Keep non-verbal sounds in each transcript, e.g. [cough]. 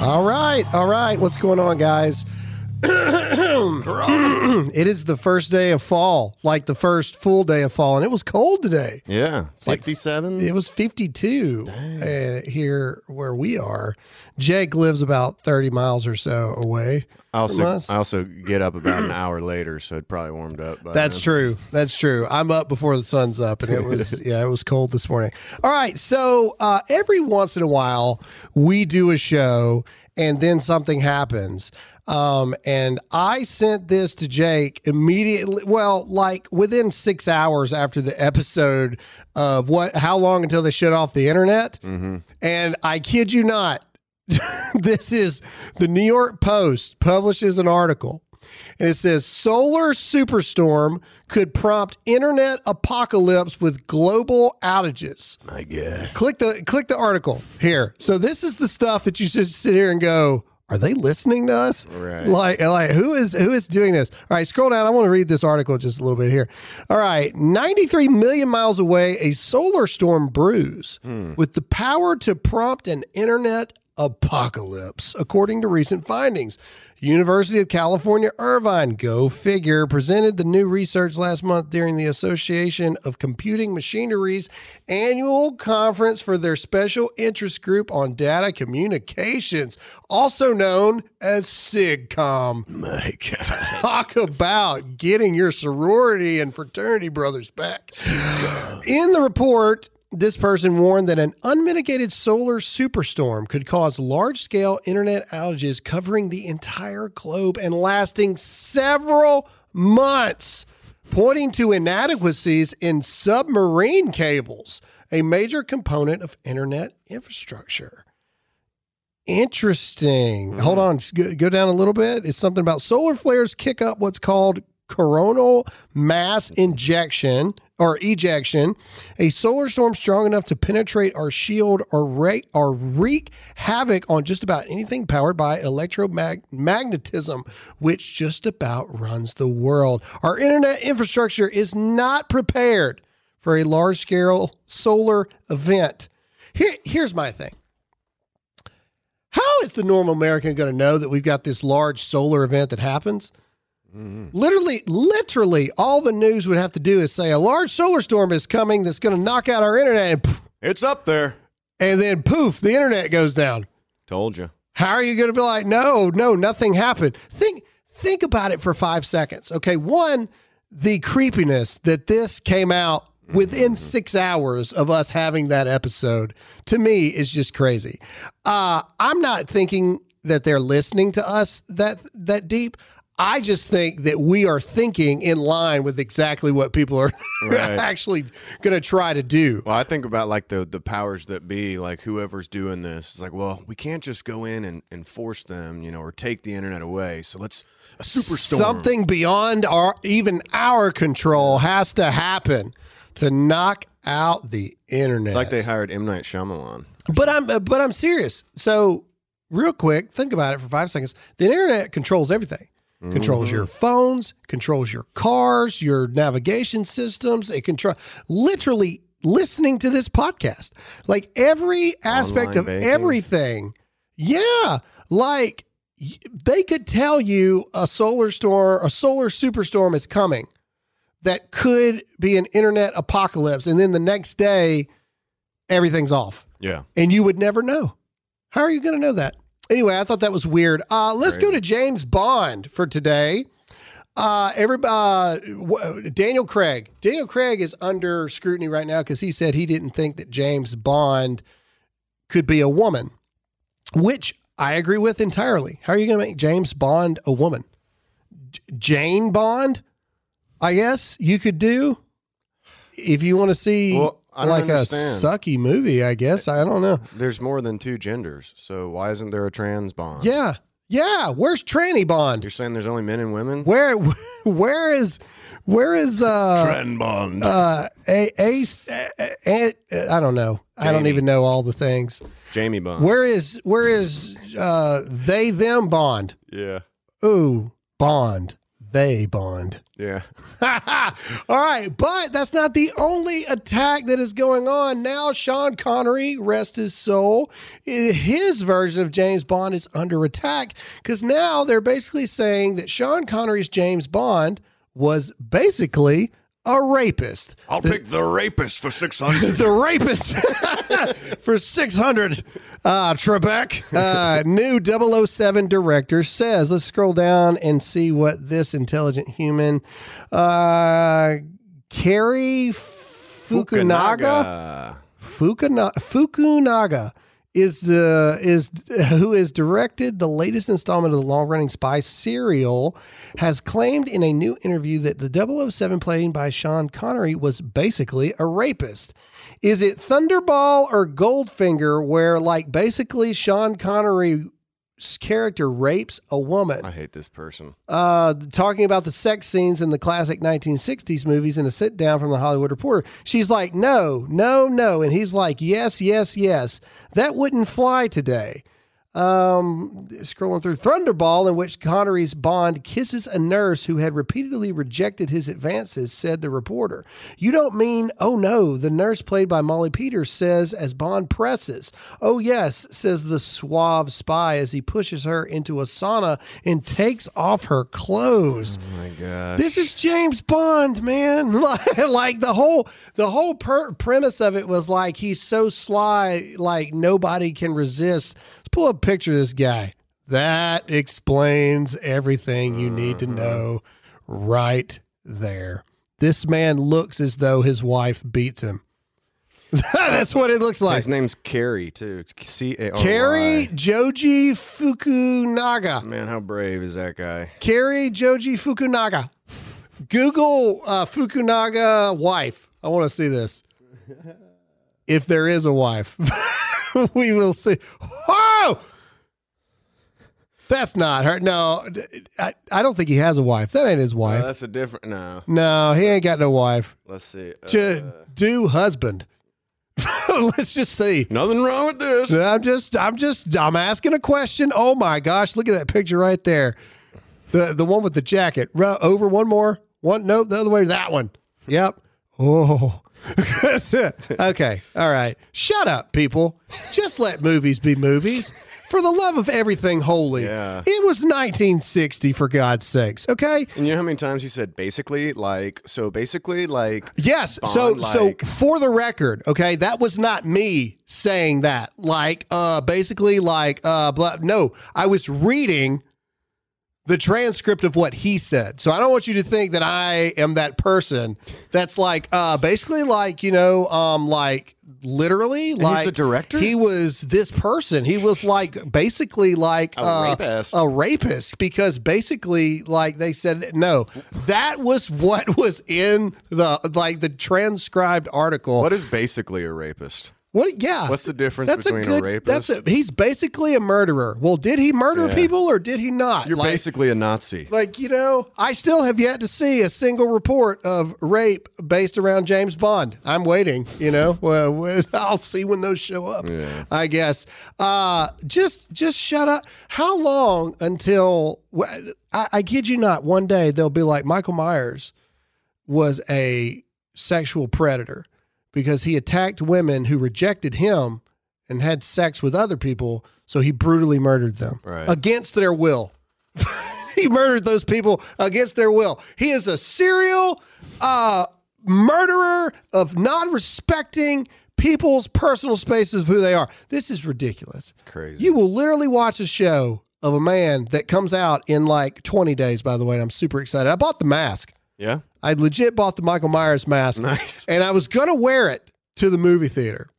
All right, all right. What's going on, guys? It is the first day of fall, like the first full day of fall, and it was cold today. Yeah, like- 57. It was 52 uh, here where we are. Jake lives about 30 miles or so away. I also. I also get up about an hour later, so it probably warmed up. By That's then. true. That's true. I'm up before the sun's up, and it was [laughs] yeah, it was cold this morning. All right, so uh, every once in a while we do a show, and then something happens. Um, and I sent this to Jake immediately. Well, like within six hours after the episode of what? How long until they shut off the internet? And I kid you not, [laughs] this is the New York Post publishes an article and it says solar superstorm could prompt internet apocalypse with global outages. My God. Click the click the article here. So this is the stuff that you just sit here and go, are they listening to us? Right. Like like who is who is doing this? All right, scroll down. I want to read this article just a little bit here. All right, 93 million miles away, a solar storm brews hmm. with the power to prompt an internet apocalypse, according to recent findings. University of California, Irvine, go figure, presented the new research last month during the Association of Computing Machinery's annual conference for their special interest group on data communications, also known as SIGCOMM. My God. Talk about getting your sorority and fraternity brothers back. In the report, this person warned that an unmitigated solar superstorm could cause large scale internet outages covering the entire globe and lasting several months, pointing to inadequacies in submarine cables, a major component of internet infrastructure. Interesting. Mm-hmm. Hold on, go, go down a little bit. It's something about solar flares kick up what's called coronal mass injection or ejection. A solar storm strong enough to penetrate our shield or, ra- or wreak havoc on just about anything powered by electromagnetism, which just about runs the world. Our internet infrastructure is not prepared for a large scale solar event. Here, here's my thing. How is the normal American going to know that we've got this large solar event that happens? Literally, literally, all the news would have to do is say a large solar storm is coming that's going to knock out our internet, and, poof, It's up there. and then poof, the internet goes down. Told you. How are you going to be like, no, no, nothing happened? Think, think about it for five seconds. Okay, one, the creepiness that this came out within six hours of us having that episode to me is just crazy. Uh, I'm not thinking that they're listening to us that that deep. I just think that we are thinking in line with exactly what people are [laughs] Right. actually going to try to do. Well, I think about like the the powers that be, like whoever's doing this. It's like, well, we can't just go in and, and force them, you know, or take the internet away. So let's a superstorm. Something beyond our even our control has to happen to knock out the internet. It's like they hired M Night Shyamalan. But I'm but I'm serious. So real quick, think about it for five seconds. The internet controls everything. Controls your mm-hmm. phones, controls your cars, your navigation systems. It control literally listening to this podcast. Like every aspect Online of banking. everything. Yeah. Like they could tell you a solar storm, a solar superstorm is coming that could be an internet apocalypse. And then the next day, everything's off Yeah. and you would never know. How are you going to know that? Anyway, I thought that was weird. Uh, let's go to James Bond for today. Uh, everybody, uh, w- Daniel Craig. Daniel Craig is under scrutiny right now because he said he didn't think that James Bond could be a woman, which I agree with entirely. How are you going to make James Bond a woman? J- Jane Bond, I guess you could do if you want to see Well, like understand. a sucky movie. I guess I don't know. There's more than two genders, so why isn't there a trans bond? Yeah, yeah. Where's Tranny Bond? You're saying there's only men and women? Where, [laughs] where is, where is uh Trend bond. uh a, a, a, a I don't know. I don't even know all the things. Jamie Bond. Where is where is uh they them Bond? Yeah. Ooh, Bond. They bond. Yeah. [laughs] All right, but that's not the only attack that is going on. Now, Sean Connery, rest his soul, his version of James Bond is under attack because now they're basically saying that Sean Connery's James Bond was basically a rapist. I'll pick the rapist for 600. [laughs] The rapist [laughs] for 600. Uh, Trebek, uh, new 007 director says, let's scroll down and see what this intelligent human, uh, Cary Fukunaga, Fukunaga, Fukunaga is uh, is [laughs] who has directed the latest installment of the long-running spy serial has claimed in a new interview that the 007 played by Sean Connery was basically a rapist. Is it Thunderball or Goldfinger where like basically Sean Connery character rapes a woman. I hate this person. Uh, talking about the sex scenes in the classic 1960s movies in a sit down from the Hollywood Reporter. She's like, no, no, no. And he's like, yes, yes, yes. That wouldn't fly today. Um, scrolling through Thunderball, in which Connery's Bond kisses a nurse who had repeatedly rejected his advances, said the reporter. You don't mean, oh no, the nurse played by Molly Peters says as Bond presses. Oh yes, says the suave spy as he pushes her into a sauna and takes off her clothes. Oh my gosh. This is James Bond, man. like, [laughs] like the whole the whole per- premise of it was like he's so sly, like nobody can resist. Let's pull up a picture of this guy. That explains everything you need to know right there. This man looks as though his wife beats him. [laughs] That's what it looks like. His name's Carrie too. C A R Y. Cary Joji Fukunaga. Man, how brave is that guy? Cary Joji Fukunaga. Google uh, Fukunaga wife. I want to see this. [laughs] If there is a wife, [laughs] we will see. Whoa! That's not her. No, I, I don't think he has a wife. That ain't his wife. that's a different. No. No, he ain't got no wife. Let's see. To Uh, do husband. [laughs] Let's just see. nothing wrong with this. I'm just, I'm just, I'm asking a question. Oh my gosh, look at that picture right there. The the one with the jacket. Ru- Over one more. One, no, the other way. That one. Yep. Oh, [laughs] that's it. Okay. All right. Shut up, people. Just let movies be movies. For the love of everything holy. Yeah. It was 1960, for God's sakes. Okay. And you know how many times you said basically like so basically like Yes. so Bond, so like- for the record, okay, that was not me saying that. Like uh basically like uh blah, no, I was reading the transcript of what he said. So I don't want you to think that I am that person that's like uh basically like, you know, um like literally he's like the director? He was this person. He was like basically like A uh, rapist. a rapist because basically like they said no that was what was in the like the transcribed article what is basically a rapist? What yeah What's the difference that's between a good a rapist? that's a, he's basically a murderer well did he murder Yeah. people or did he not You're like, basically a Nazi. like you know i still have yet to see a single report of rape based around james bond i'm waiting you know [laughs] well [laughs] i'll see when those show up Yeah. i guess uh just just shut up how long until I, I kid you not one day they'll be like michael myers was a sexual predator because he attacked women who rejected him and had sex with other people so he brutally murdered them Right. against their will [laughs] he murdered those people against their will. He is a serial uh, murderer of not respecting people's personal spaces of who they are. This is ridiculous. Crazy. You will literally watch a show of a man that comes out in like 20 days, by the way, and I'm super excited. I bought the mask. yeah. I legit bought the Michael Myers mask. Nice. And I was going to wear it to the movie theater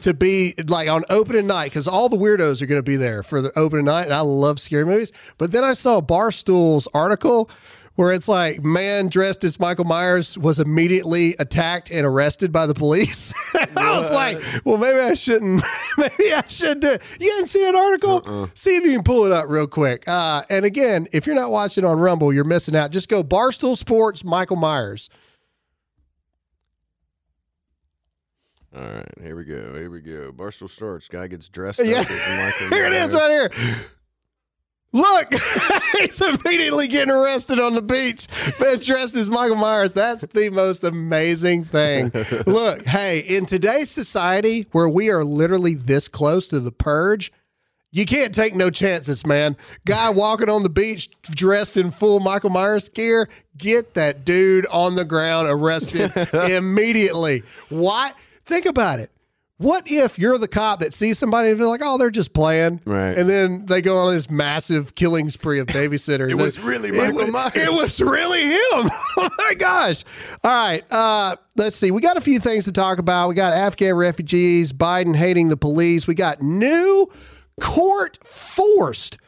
to be like on opening night because all the weirdos are going to be there for the opening night. And I love scary movies. But then I saw Barstool's article where it's like, man dressed as Michael Myers was immediately attacked and arrested by the police. [laughs] I was like, well, maybe I shouldn't. [laughs] maybe I should do it. You didn't see that article? See if you can pull it up real quick. Uh, and again, if you're not watching on Rumble, you're missing out. Just go Barstool Sports Michael Myers. All right, here we go. Here we go. Barstool starts. Guy gets dressed up Yeah. as Michael [laughs] Here it is right here. Look, [laughs] he's immediately getting arrested on the beach, but dressed as Michael Myers. That's the most amazing thing. [laughs] Look, hey, in today's society where we are literally this close to the purge, you can't take no chances, man. Guy walking on the beach dressed in full Michael Myers gear, get that dude on the ground arrested [laughs] immediately. Why? Think about it. What if you're the cop that sees somebody and they're like, oh, they're just playing? Right. And then they go on this massive killing spree of [laughs] babysitters. It was really It Michael was- Myers. It was really him. [laughs] oh my gosh. All right. Uh, let's see. We got a few things to talk about. We got Afghan refugees, Biden hating the police. We got new court forced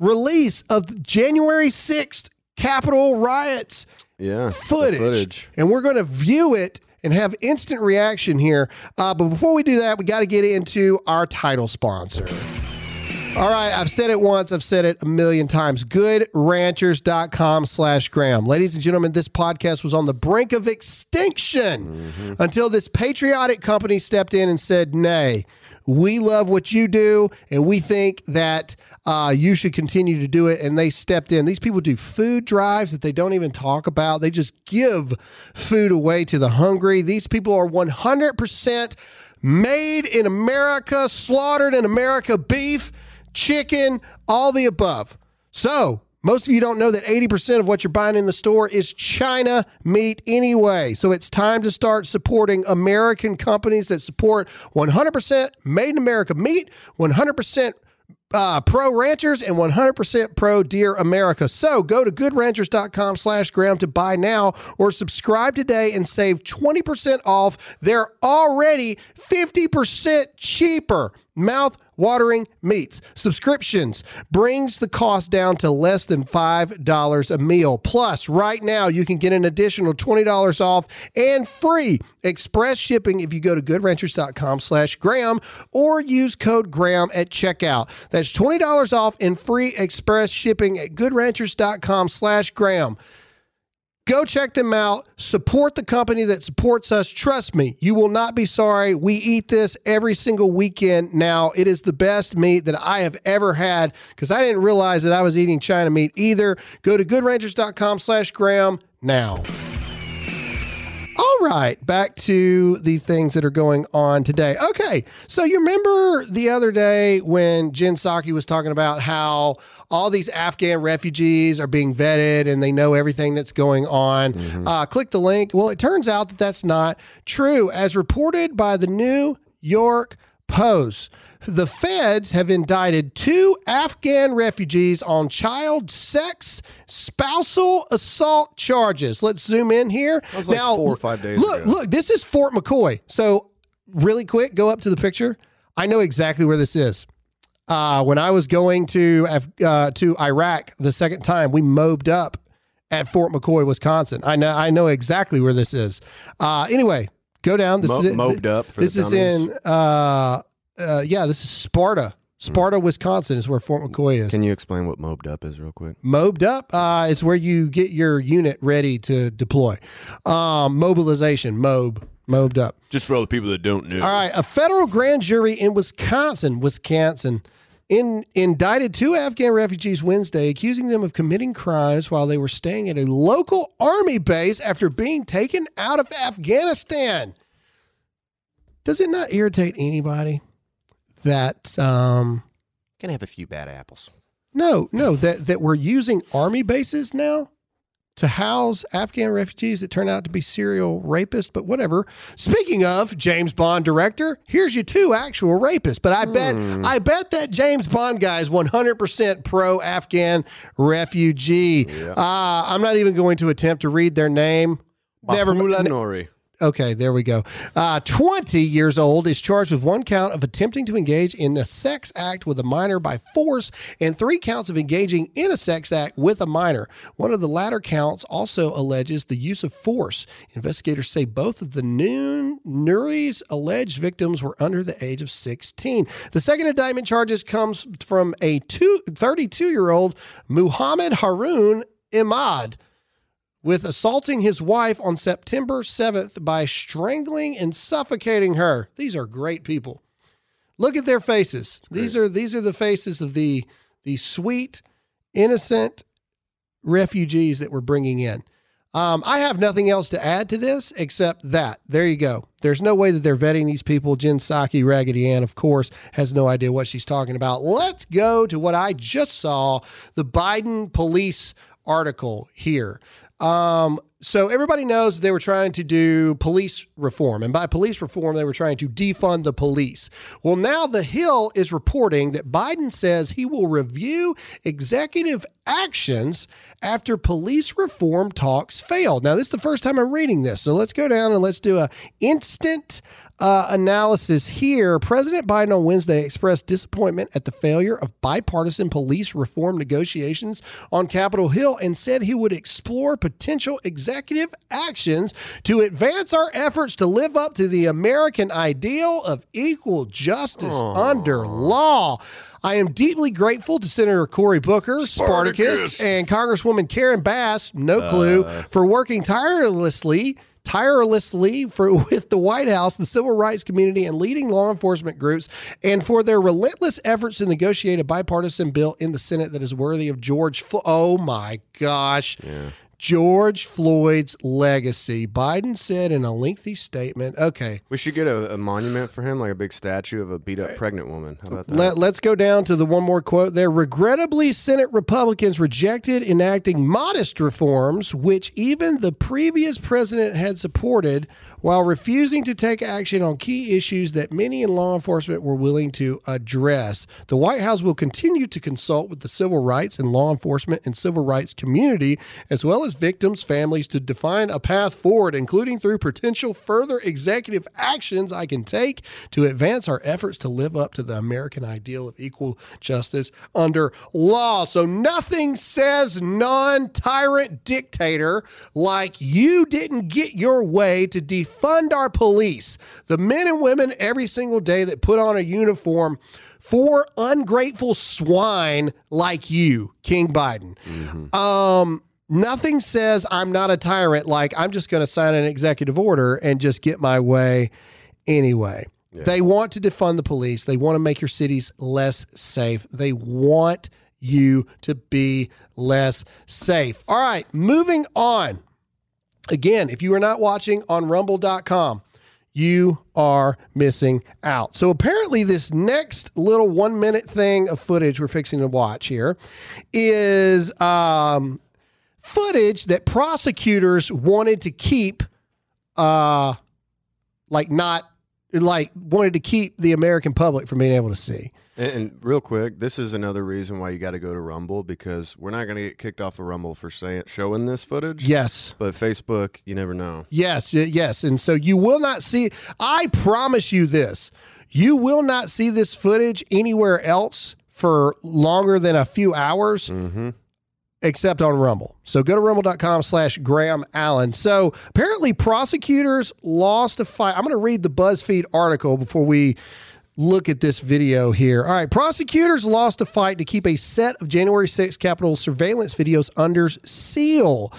release of January 6th Capitol riots Yeah. footage. Footage. And we're going to view it and have instant reaction here. Uh, but before we do that, we got to get into our title sponsor. All right, I've said it once, I've said it a million times. Goodranchers.com slash Graham. Ladies and gentlemen, this podcast was on the brink of extinction until this patriotic company stepped in and said, nay, we love what you do, and we think that uh, you should continue to do it. And they stepped in. These people do food drives that they don't even talk about. They just give food away to the hungry. These people are 100% made in America, slaughtered in America beef, chicken, all the above. So, most of you don't know that 80% of what you're buying in the store is China meat anyway. So it's time to start supporting American companies that support 100% made in America meat, 100% uh, pro ranchers and 100% pro deer America. So go to goodranchers.com slash Graham to buy now or subscribe today and save 20% off. They're already 50% cheaper. Mouth watering meats. Subscriptions brings the cost down to less than $5 a meal. Plus, right now you can get an additional $20 off and free express shipping if you go to goodranchers.com slash Graham or use code Graham at checkout. That's $20 off and free express shipping at goodranchers.com slash Graham. Go check them out. Support the company that supports us. Trust me, you will not be sorry. We eat this every single weekend now. It is the best meat that I have ever had because I didn't realize that I was eating China meat either. Go to goodranchers.com slash Graham now. All right, back to the things that are going on today. Okay, so you remember the other day when Jen Psaki was talking about how all these Afghan refugees are being vetted and they know everything that's going on. Uh, click the link. Well, it turns out that that's not true, as reported by the New York Post. The feds have indicted two Afghan refugees on child sex, spousal assault charges. Let's zoom in here. like four or five days Look, ago. look, this is Fort McCoy. So, really quick, go up to the picture. I know exactly where this is. Uh, when I was going to uh, to Iraq the second time, we mobed up at Fort McCoy, Wisconsin. I know I know exactly where this is. Uh, anyway, go down. This Mo- is it. mobed up for this the is dummies. in uh, uh, yeah, this is Sparta. Sparta, Wisconsin is where Fort McCoy is. Can you explain what mobed up is real quick? Mobed up uh, is where you get your unit ready to deploy. Um, mobilization, mob, mobed up. Just for all the people that don't know. All right, a federal grand jury in Wisconsin, Wisconsin, in, indicted two Afghan refugees Wednesday, accusing them of committing crimes while they were staying at a local army base after being taken out of Afghanistan. Does it not irritate anybody that um, Gonna have a few bad apples. no, no, that that we're using army bases now to house Afghan refugees that turn out to be serial rapists, but whatever. Speaking of James Bond director, here's your two actual rapists. But I bet I bet that James Bond guy is 100% pro Afghan refugee. Uh, I'm not even going to attempt to read their name. Never Nori. Okay, there we go. Uh, 20 years old is charged with one count of attempting to engage in a sex act with a minor by force and three counts of engaging in a sex act with a minor. One of the latter counts also alleges the use of force. Investigators say both of the noon Nuri's alleged victims were under the age of 16. The second indictment charges comes from a 32 year old Muhammad Harun Imad with assaulting his wife on September 7th by strangling and suffocating her. These are great people. Look at their faces. These are these are the faces of the the sweet, innocent refugees that we're bringing in. Um, I have nothing else to add to this except that. There you go. There's no way that they're vetting these people. Jen Psaki, Raggedy Ann, of course, has no idea what she's talking about. Let's go to what I just saw the Biden police article here. Um, so everybody knows they were trying to do police reform. And by police reform, they were trying to defund the police. Well, now The Hill is reporting that Biden says he will review executive actions after police reform talks failed. Now, this is the first time I'm reading this. So let's go down and let's do a instant uh, analysis here. President Biden on Wednesday expressed disappointment at the failure of bipartisan police reform negotiations on Capitol Hill and said he would explore potential executive actions to advance our efforts to live up to the American ideal of equal justice under law. I am deeply grateful to Senator Cory Booker, Spartacus, and Congresswoman Karen Bass, no clue, uh. for working tirelessly tirelessly for [laughs] with the White House, the civil rights community, and leading law enforcement groups, and for their relentless efforts to negotiate a bipartisan bill in the Senate that is worthy of George. Flo- oh my gosh. George Floyd's legacy. Biden said in a lengthy statement. Okay, We should get a, a monument for him, like a big statue of a beat up pregnant woman. How about that? Let, let's go down to the one more quote there. Regrettably, Senate Republicans rejected enacting modest reforms, which even the previous president had supported, while refusing to take action on key issues that many in law enforcement were willing to address. The White House will continue to consult with the civil rights and law enforcement and civil rights community, as well as victims' families, to define a path forward, including through potential further executive actions I can take to advance our efforts to live up to the American ideal of equal justice under law. So nothing says non tyrant dictator like you didn't get your way to defund our police. The men and women every single day that put on a uniform for ungrateful swine like you, King Biden. Um, nothing says I'm not a tyrant like I'm just going to sign an executive order and just get my way anyway. They want to defund the police. They want to make your cities less safe. They want you to be less safe. All right, moving on. Again, if you are not watching on rumble.com, you are missing out. So apparently, this next little one minute thing of footage we're fixing to watch here is um, footage that prosecutors wanted to keep, uh, like not like wanted to keep the American public from being able to see. And, and real quick, this is another reason why you got to go to Rumble because we're not going to get kicked off of Rumble for saying showing this footage. Yes. But Facebook, you never know. Yes, yes. And so you will not see, I promise you this, you will not see this footage anywhere else for longer than a few hours. Mm-hmm. Except on Rumble. So go to rumble.com slash Graham Allen. So apparently, prosecutors lost a fight. I'm going to read the BuzzFeed article before we look at this video here. All right. Prosecutors lost a fight to keep a set of January 6th Capitol surveillance videos under seal.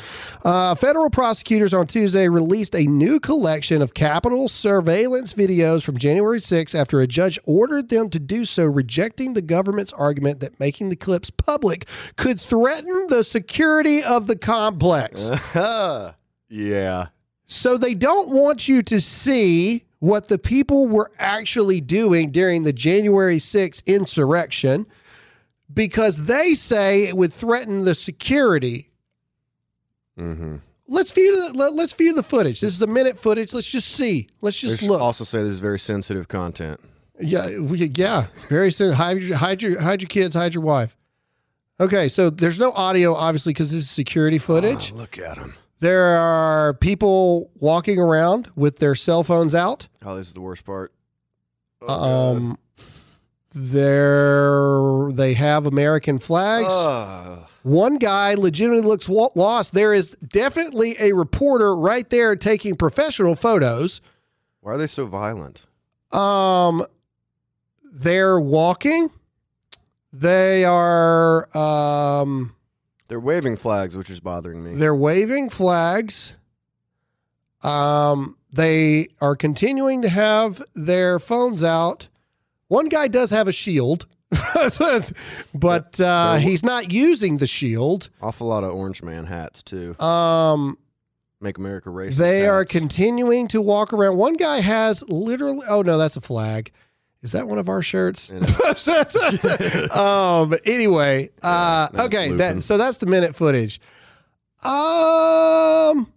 Uh, federal prosecutors on Tuesday released a new collection of Capitol surveillance videos from January 6th after a judge ordered them to do so, rejecting the government's argument that making the clips public could threaten the security of the complex. [laughs] Yeah. So they don't want you to see what the people were actually doing during the January 6th insurrection because they say it would threaten the security. Mm-hmm. Let's view the let, let's view the footage. This is a minute footage. Let's just see. Let's just look. Also, say this is very sensitive content. Yeah, yeah, very soon. Hide your, hide your hide your kids, hide your wife. Okay, so there's no audio obviously because this is security footage. Oh, look at him. There are people walking around with their cell phones out. Oh, this is the worst part. Oh, Um, there they have American flags. Ugh. One guy legitimately looks lost. There is definitely a reporter right there taking professional photos. why are they so violent? Um, they're walking. They are um, They're waving flags, which is bothering me. they're waving flags. Um, they are continuing to have their phones out. One guy does have a shield. [laughs] but uh, he's not using the shield. Awful lot of Orange Man hats too. Um, Make America racist. they are continuing to walk around. One guy has literally. Oh no, that's a flag. Is that one of our shirts? [laughs] [laughs] um. Anyway. Uh. Okay. That. So that's the minute footage. Um.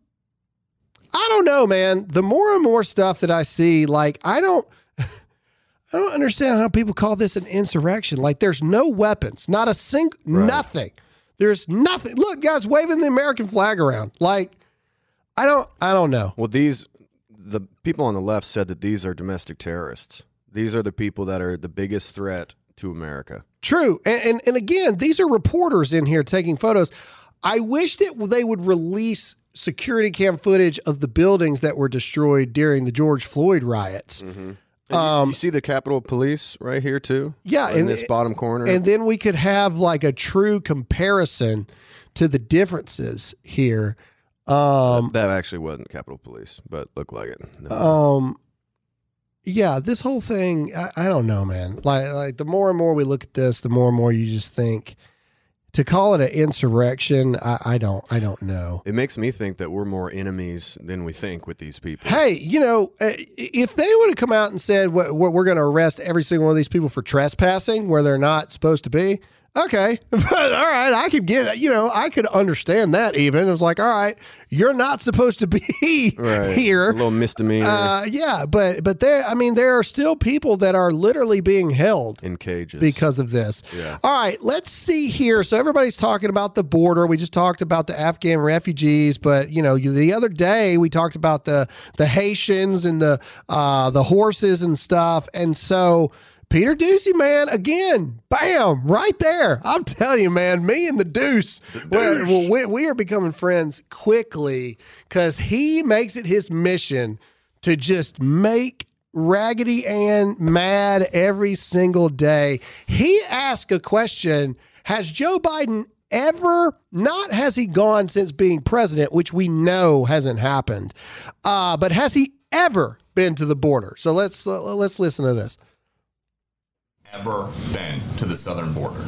I don't know, man. The more and more stuff that I see, like I don't. [laughs] I don't understand how people call this an insurrection. Like there's no weapons, not a sing, Right. nothing. There's nothing. Look, guys, waving the American flag around. Like I don't. I don't know. Well, these the people on the left said that these are domestic terrorists. These are the people that are the biggest threat to America. True. And, and and again, these are reporters in here taking photos. I wish that they would release security cam footage of the buildings that were destroyed during the George Floyd riots. And you- you, see the Capitol Police right here too. Yeah, in and- this bottom corner. And then we could have like a true comparison to the differences here. Um that actually wasn't Capitol Police, but looked like it. No. um yeah, this whole thing, I, I don't know, man. Like like the more and more we look at this, the more and more you just think to call it an insurrection, I, I don't I don't know. it makes me think that we're more enemies than we think with these people. Hey, you know, uh, if they would have come out and said "We're- we're going to arrest every single one of these people for trespassing where they're not supposed to be, okay, [laughs] but all right, I could get, you know, I could understand that. Even it was like, all right, you're not supposed to be [laughs] Right. here. A little misdemeanor Uh, yeah, but but there, I mean, there are still people that are literally being held in cages. because of this. Yeah. All right, let's see here. So everybody's talking about the border. We just talked about the Afghan refugees, but you know, the other day we talked about the the Haitians and the uh, the horses and stuff. And so Peter Doocy, man, again, bam, right there. I'm telling you, man, me and the Deuce, well, well, we, we are becoming friends quickly because he makes it his mission to just make Raggedy Ann mad every single day. He asked a question Has Joe Biden ever, not has he gone since being president, which we know hasn't happened, uh, but has he ever been to the border? So let's uh, let's listen to this. Ever been to the southern border?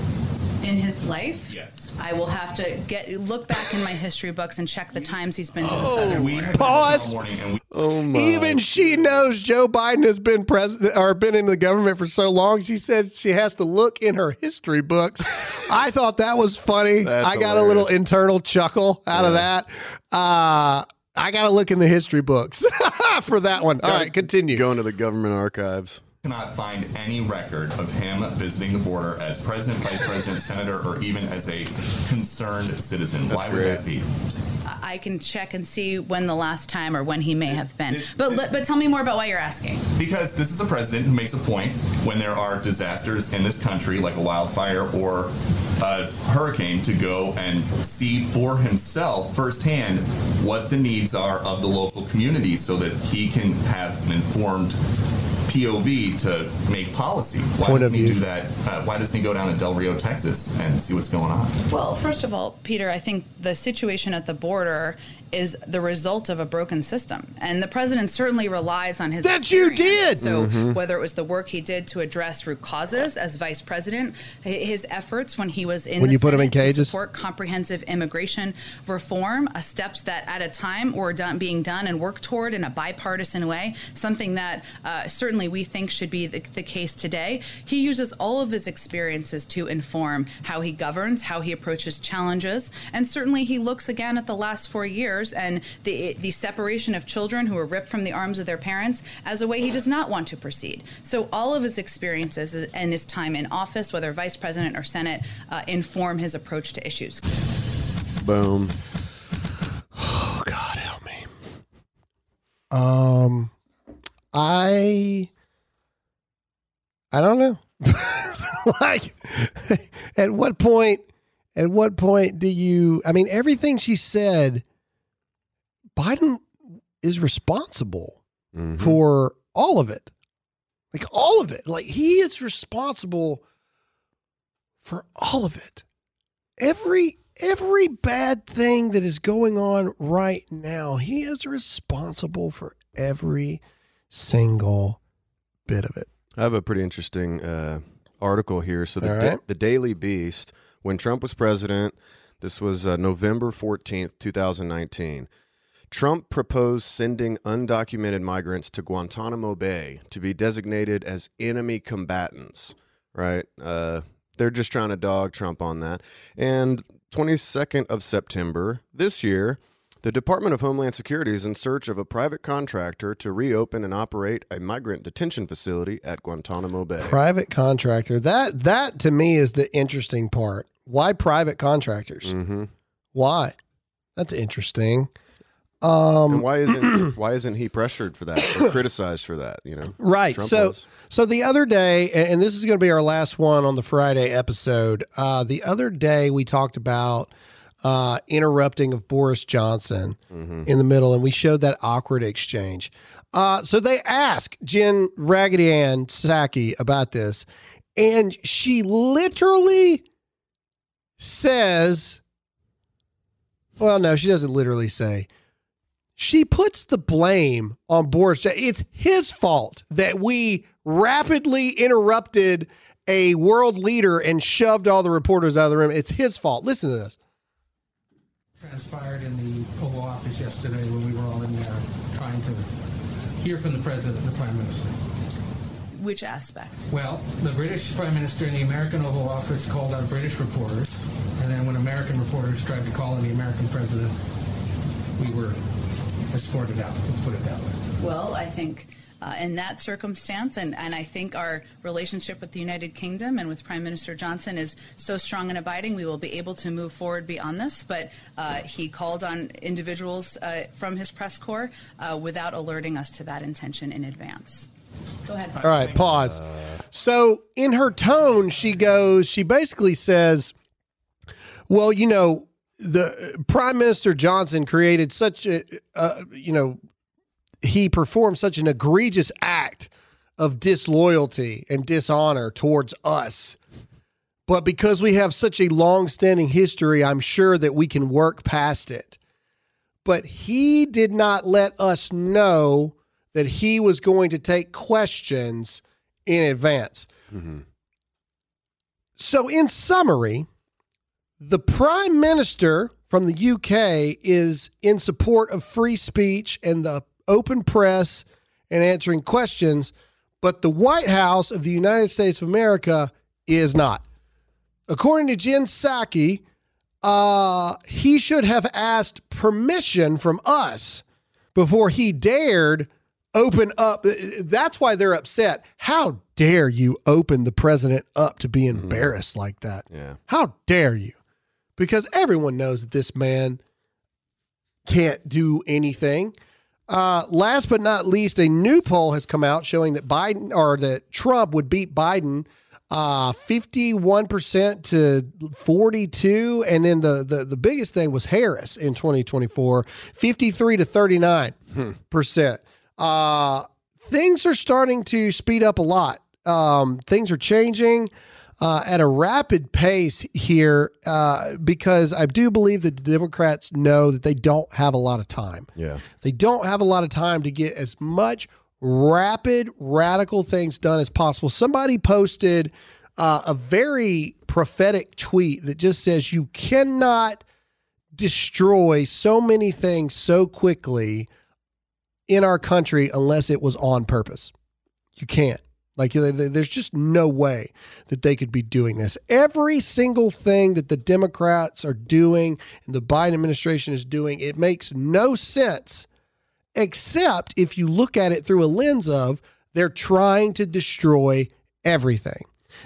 in his life. Yes. I will have to get look back in my history books and check the times he's been to the southern We border. had Pause. tomorrow morning and we oh my. Even she knows Joe Biden has been president or been in the government for so long. She said she has to look in her history books. I thought that was funny. [laughs] That's I got a little internal chuckle out of that. Uh, I got to look in the history books [laughs] for that one. All right, continue. Going to the government archives. Cannot find any record of him visiting the border as president, vice president, [laughs] senator, or even as a concerned citizen. Why would that be? I can check and see when the last time or when he may have been. This- But this- but tell me more about why you're asking. Because this is a president who makes a point when there are disasters in this country, like a wildfire or a hurricane, to go and see for himself firsthand what the needs are of the local community so that he can have an informed POV to make policy. Why Point doesn't he view. do that? Uh, why doesn't he go down to Del Rio, Texas and see what's going on? Well, first of all, Peter, I think the situation at the border is the result of a broken system, and the president certainly relies on his. That you did! So Mm-hmm. whether it was the work he did to address root causes as vice president, his efforts when he was in When the you put him in Senate to cages? support comprehensive immigration reform, uh, steps that at a time were done being done and worked toward in a bipartisan way, something that uh, certainly we think should be the, the case today. He uses all of his experiences to inform how he governs, how he approaches challenges, and certainly he looks again at the last four years and the the separation of children who were ripped from the arms of their parents as a way he does not want to proceed. So all of his experiences and his time in office, whether vice president or senate, uh, inform his approach to issues. Boom. Oh God, help me. Um, I, I don't know. [laughs] like, at what point? At what point do you? I mean, everything she said. Biden is responsible Mhm. for all of it. Like all of it. Like he is responsible for all of it. Every every bad thing that is going on right now, he is responsible for every single bit of it. I have a pretty interesting uh, article here. So the All Da- the Daily Beast, when Trump was president, this was uh, November fourteenth, two thousand nineteen. Trump proposed sending undocumented migrants to Guantanamo Bay to be designated as enemy combatants. Right? Uh, they're just trying to dog Trump on that. And 22nd of September this year, the Department of Homeland Security is in search of a private contractor to reopen and operate a migrant detention facility at Guantanamo Bay. Private contractor. That that to me is the interesting part. Why private contractors? hmm Why? That's interesting. Um, and why isn't [clears throat] why isn't he pressured for that or criticized for that? You know, [clears throat] Right. Trump so was. so the other day, and this is going to be our last one on the Friday episode. Uh, the other day we talked about uh, interrupting of Boris Johnson in the middle, and we showed that awkward exchange. Uh, so they asked Jen Raggedy Ann Psaki about this, and she literally says, "Well, no, she doesn't literally say." She puts the blame on Boris. It's his fault that we rapidly interrupted a world leader and shoved all the reporters out of the room. It's his fault. Listen to this. transpired in the Oval Office yesterday when we were all in there trying to hear from the President and the Prime Minister. Which aspect? Well, the British Prime Minister in the American Oval Office called out British reporters, and then when American reporters tried to call on the American President, we were escorted out. Let's put it that way. Well, I think uh, in that circumstance, and, and I think our relationship with the United Kingdom and with Prime Minister Johnson is so strong and abiding, we will be able to move forward beyond this. But uh, he called on individuals uh, from his press corps uh, without alerting us to that intention in advance. Go ahead. All right, pause. So in her tone, she goes, she basically says, well, you know, the Prime Minister Johnson created such a, uh, you know, he performed such an egregious act of disloyalty and dishonor towards us. But because we have such a long-standing history, I'm sure that we can work past it. But he did not let us know that he was going to take questions in advance. So, in summary, the prime minister from the UK is in support of free speech and the open press and answering questions, but the White House of the United States of America is not. According to Jen Psaki, uh, he should have asked permission from us before he dared open up. That's why they're upset. How dare you open the president up to be embarrassed like that? Yeah. How dare you? Because everyone knows that this man can't do anything. Uh, last but not least, a new poll has come out showing that Biden or that Trump would beat Biden uh 51% to 42 and then the, the the biggest thing was Harris in 2024 53 to 39 percent. Uh things are starting to speed up a lot. Um things are changing uh, at a rapid pace here uh, because I do believe that the Democrats know that they don't have a lot of time. Yeah. They don't have a lot of time to get as much rapid, radical things done as possible. Somebody posted uh, a very prophetic tweet that just says you cannot destroy so many things so quickly in our country unless it was on purpose. You can't. Like, there- there- there's just no way that they could be doing this. Every single thing that the Democrats are doing and the Biden administration is doing, it makes no sense except if you look at it through a lens of they're trying to destroy everything.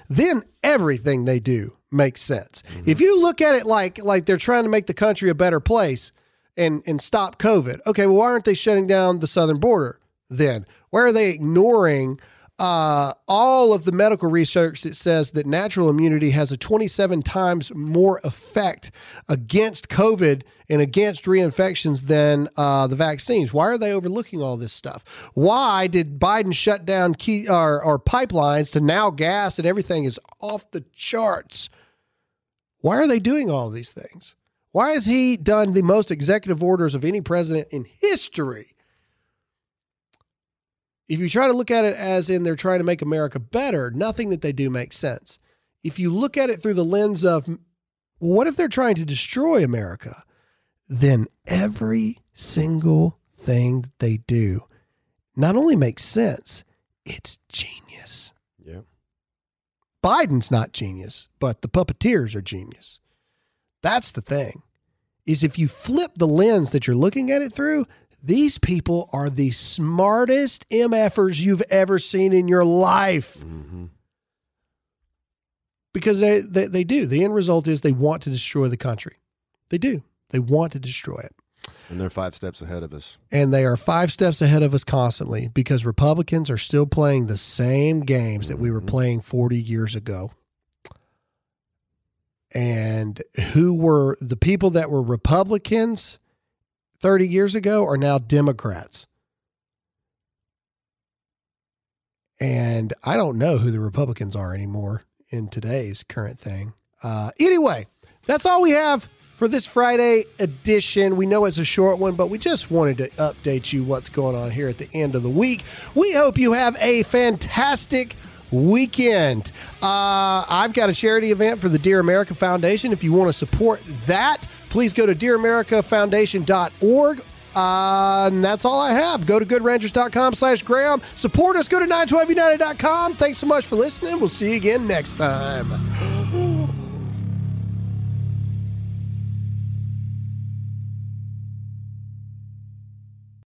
Then everything they do makes sense. Mm-hmm. If you look at it like like they're trying to make the country a better place and and stop COVID, okay, well, why aren't they shutting down the southern border then? Why are they ignoring uh, all of the medical research that says that natural immunity has a 27 times more effect against COVID and against reinfections than uh, the vaccines. Why are they overlooking all this stuff? Why did Biden shut down key or, pipelines to now gas and everything is off the charts? Why are they doing all these things? Why has he done the most executive orders of any president in history? If you try to look at it as in they're trying to make America better, nothing that they do makes sense. If you look at it through the lens of what if they're trying to destroy America, then every single thing that they do not only makes sense, it's genius. Yeah. Biden's not genius, but the puppeteers are genius. That's the thing. Is if you flip the lens that you're looking at it through, these people are the smartest MFers you've ever seen in your life. hmm Because they, they, they do. The end result is they want to destroy the country. They do. They want to destroy it. And they're five steps ahead of us. And they are five steps ahead of us constantly because Republicans are still playing the same games that we were playing 40 years ago. And who were the people that were Republicans 30 years ago are now Democrats. And I don't know who the Republicans are anymore in today's current thing. Uh, anyway, that's all we have for this Friday edition. We know it's a short one, but we just wanted to update you what's going on here at the end of the week. We hope you have a fantastic weekend. Uh, I've got a charity event for the Dear America Foundation. If you want to support that, please go to dearamericafoundation.org. Uh, and that's all I have. Go to goodranchers.com slash Graham. Support us. Go to 912united.com. Thanks so much for listening. We'll see you again next time.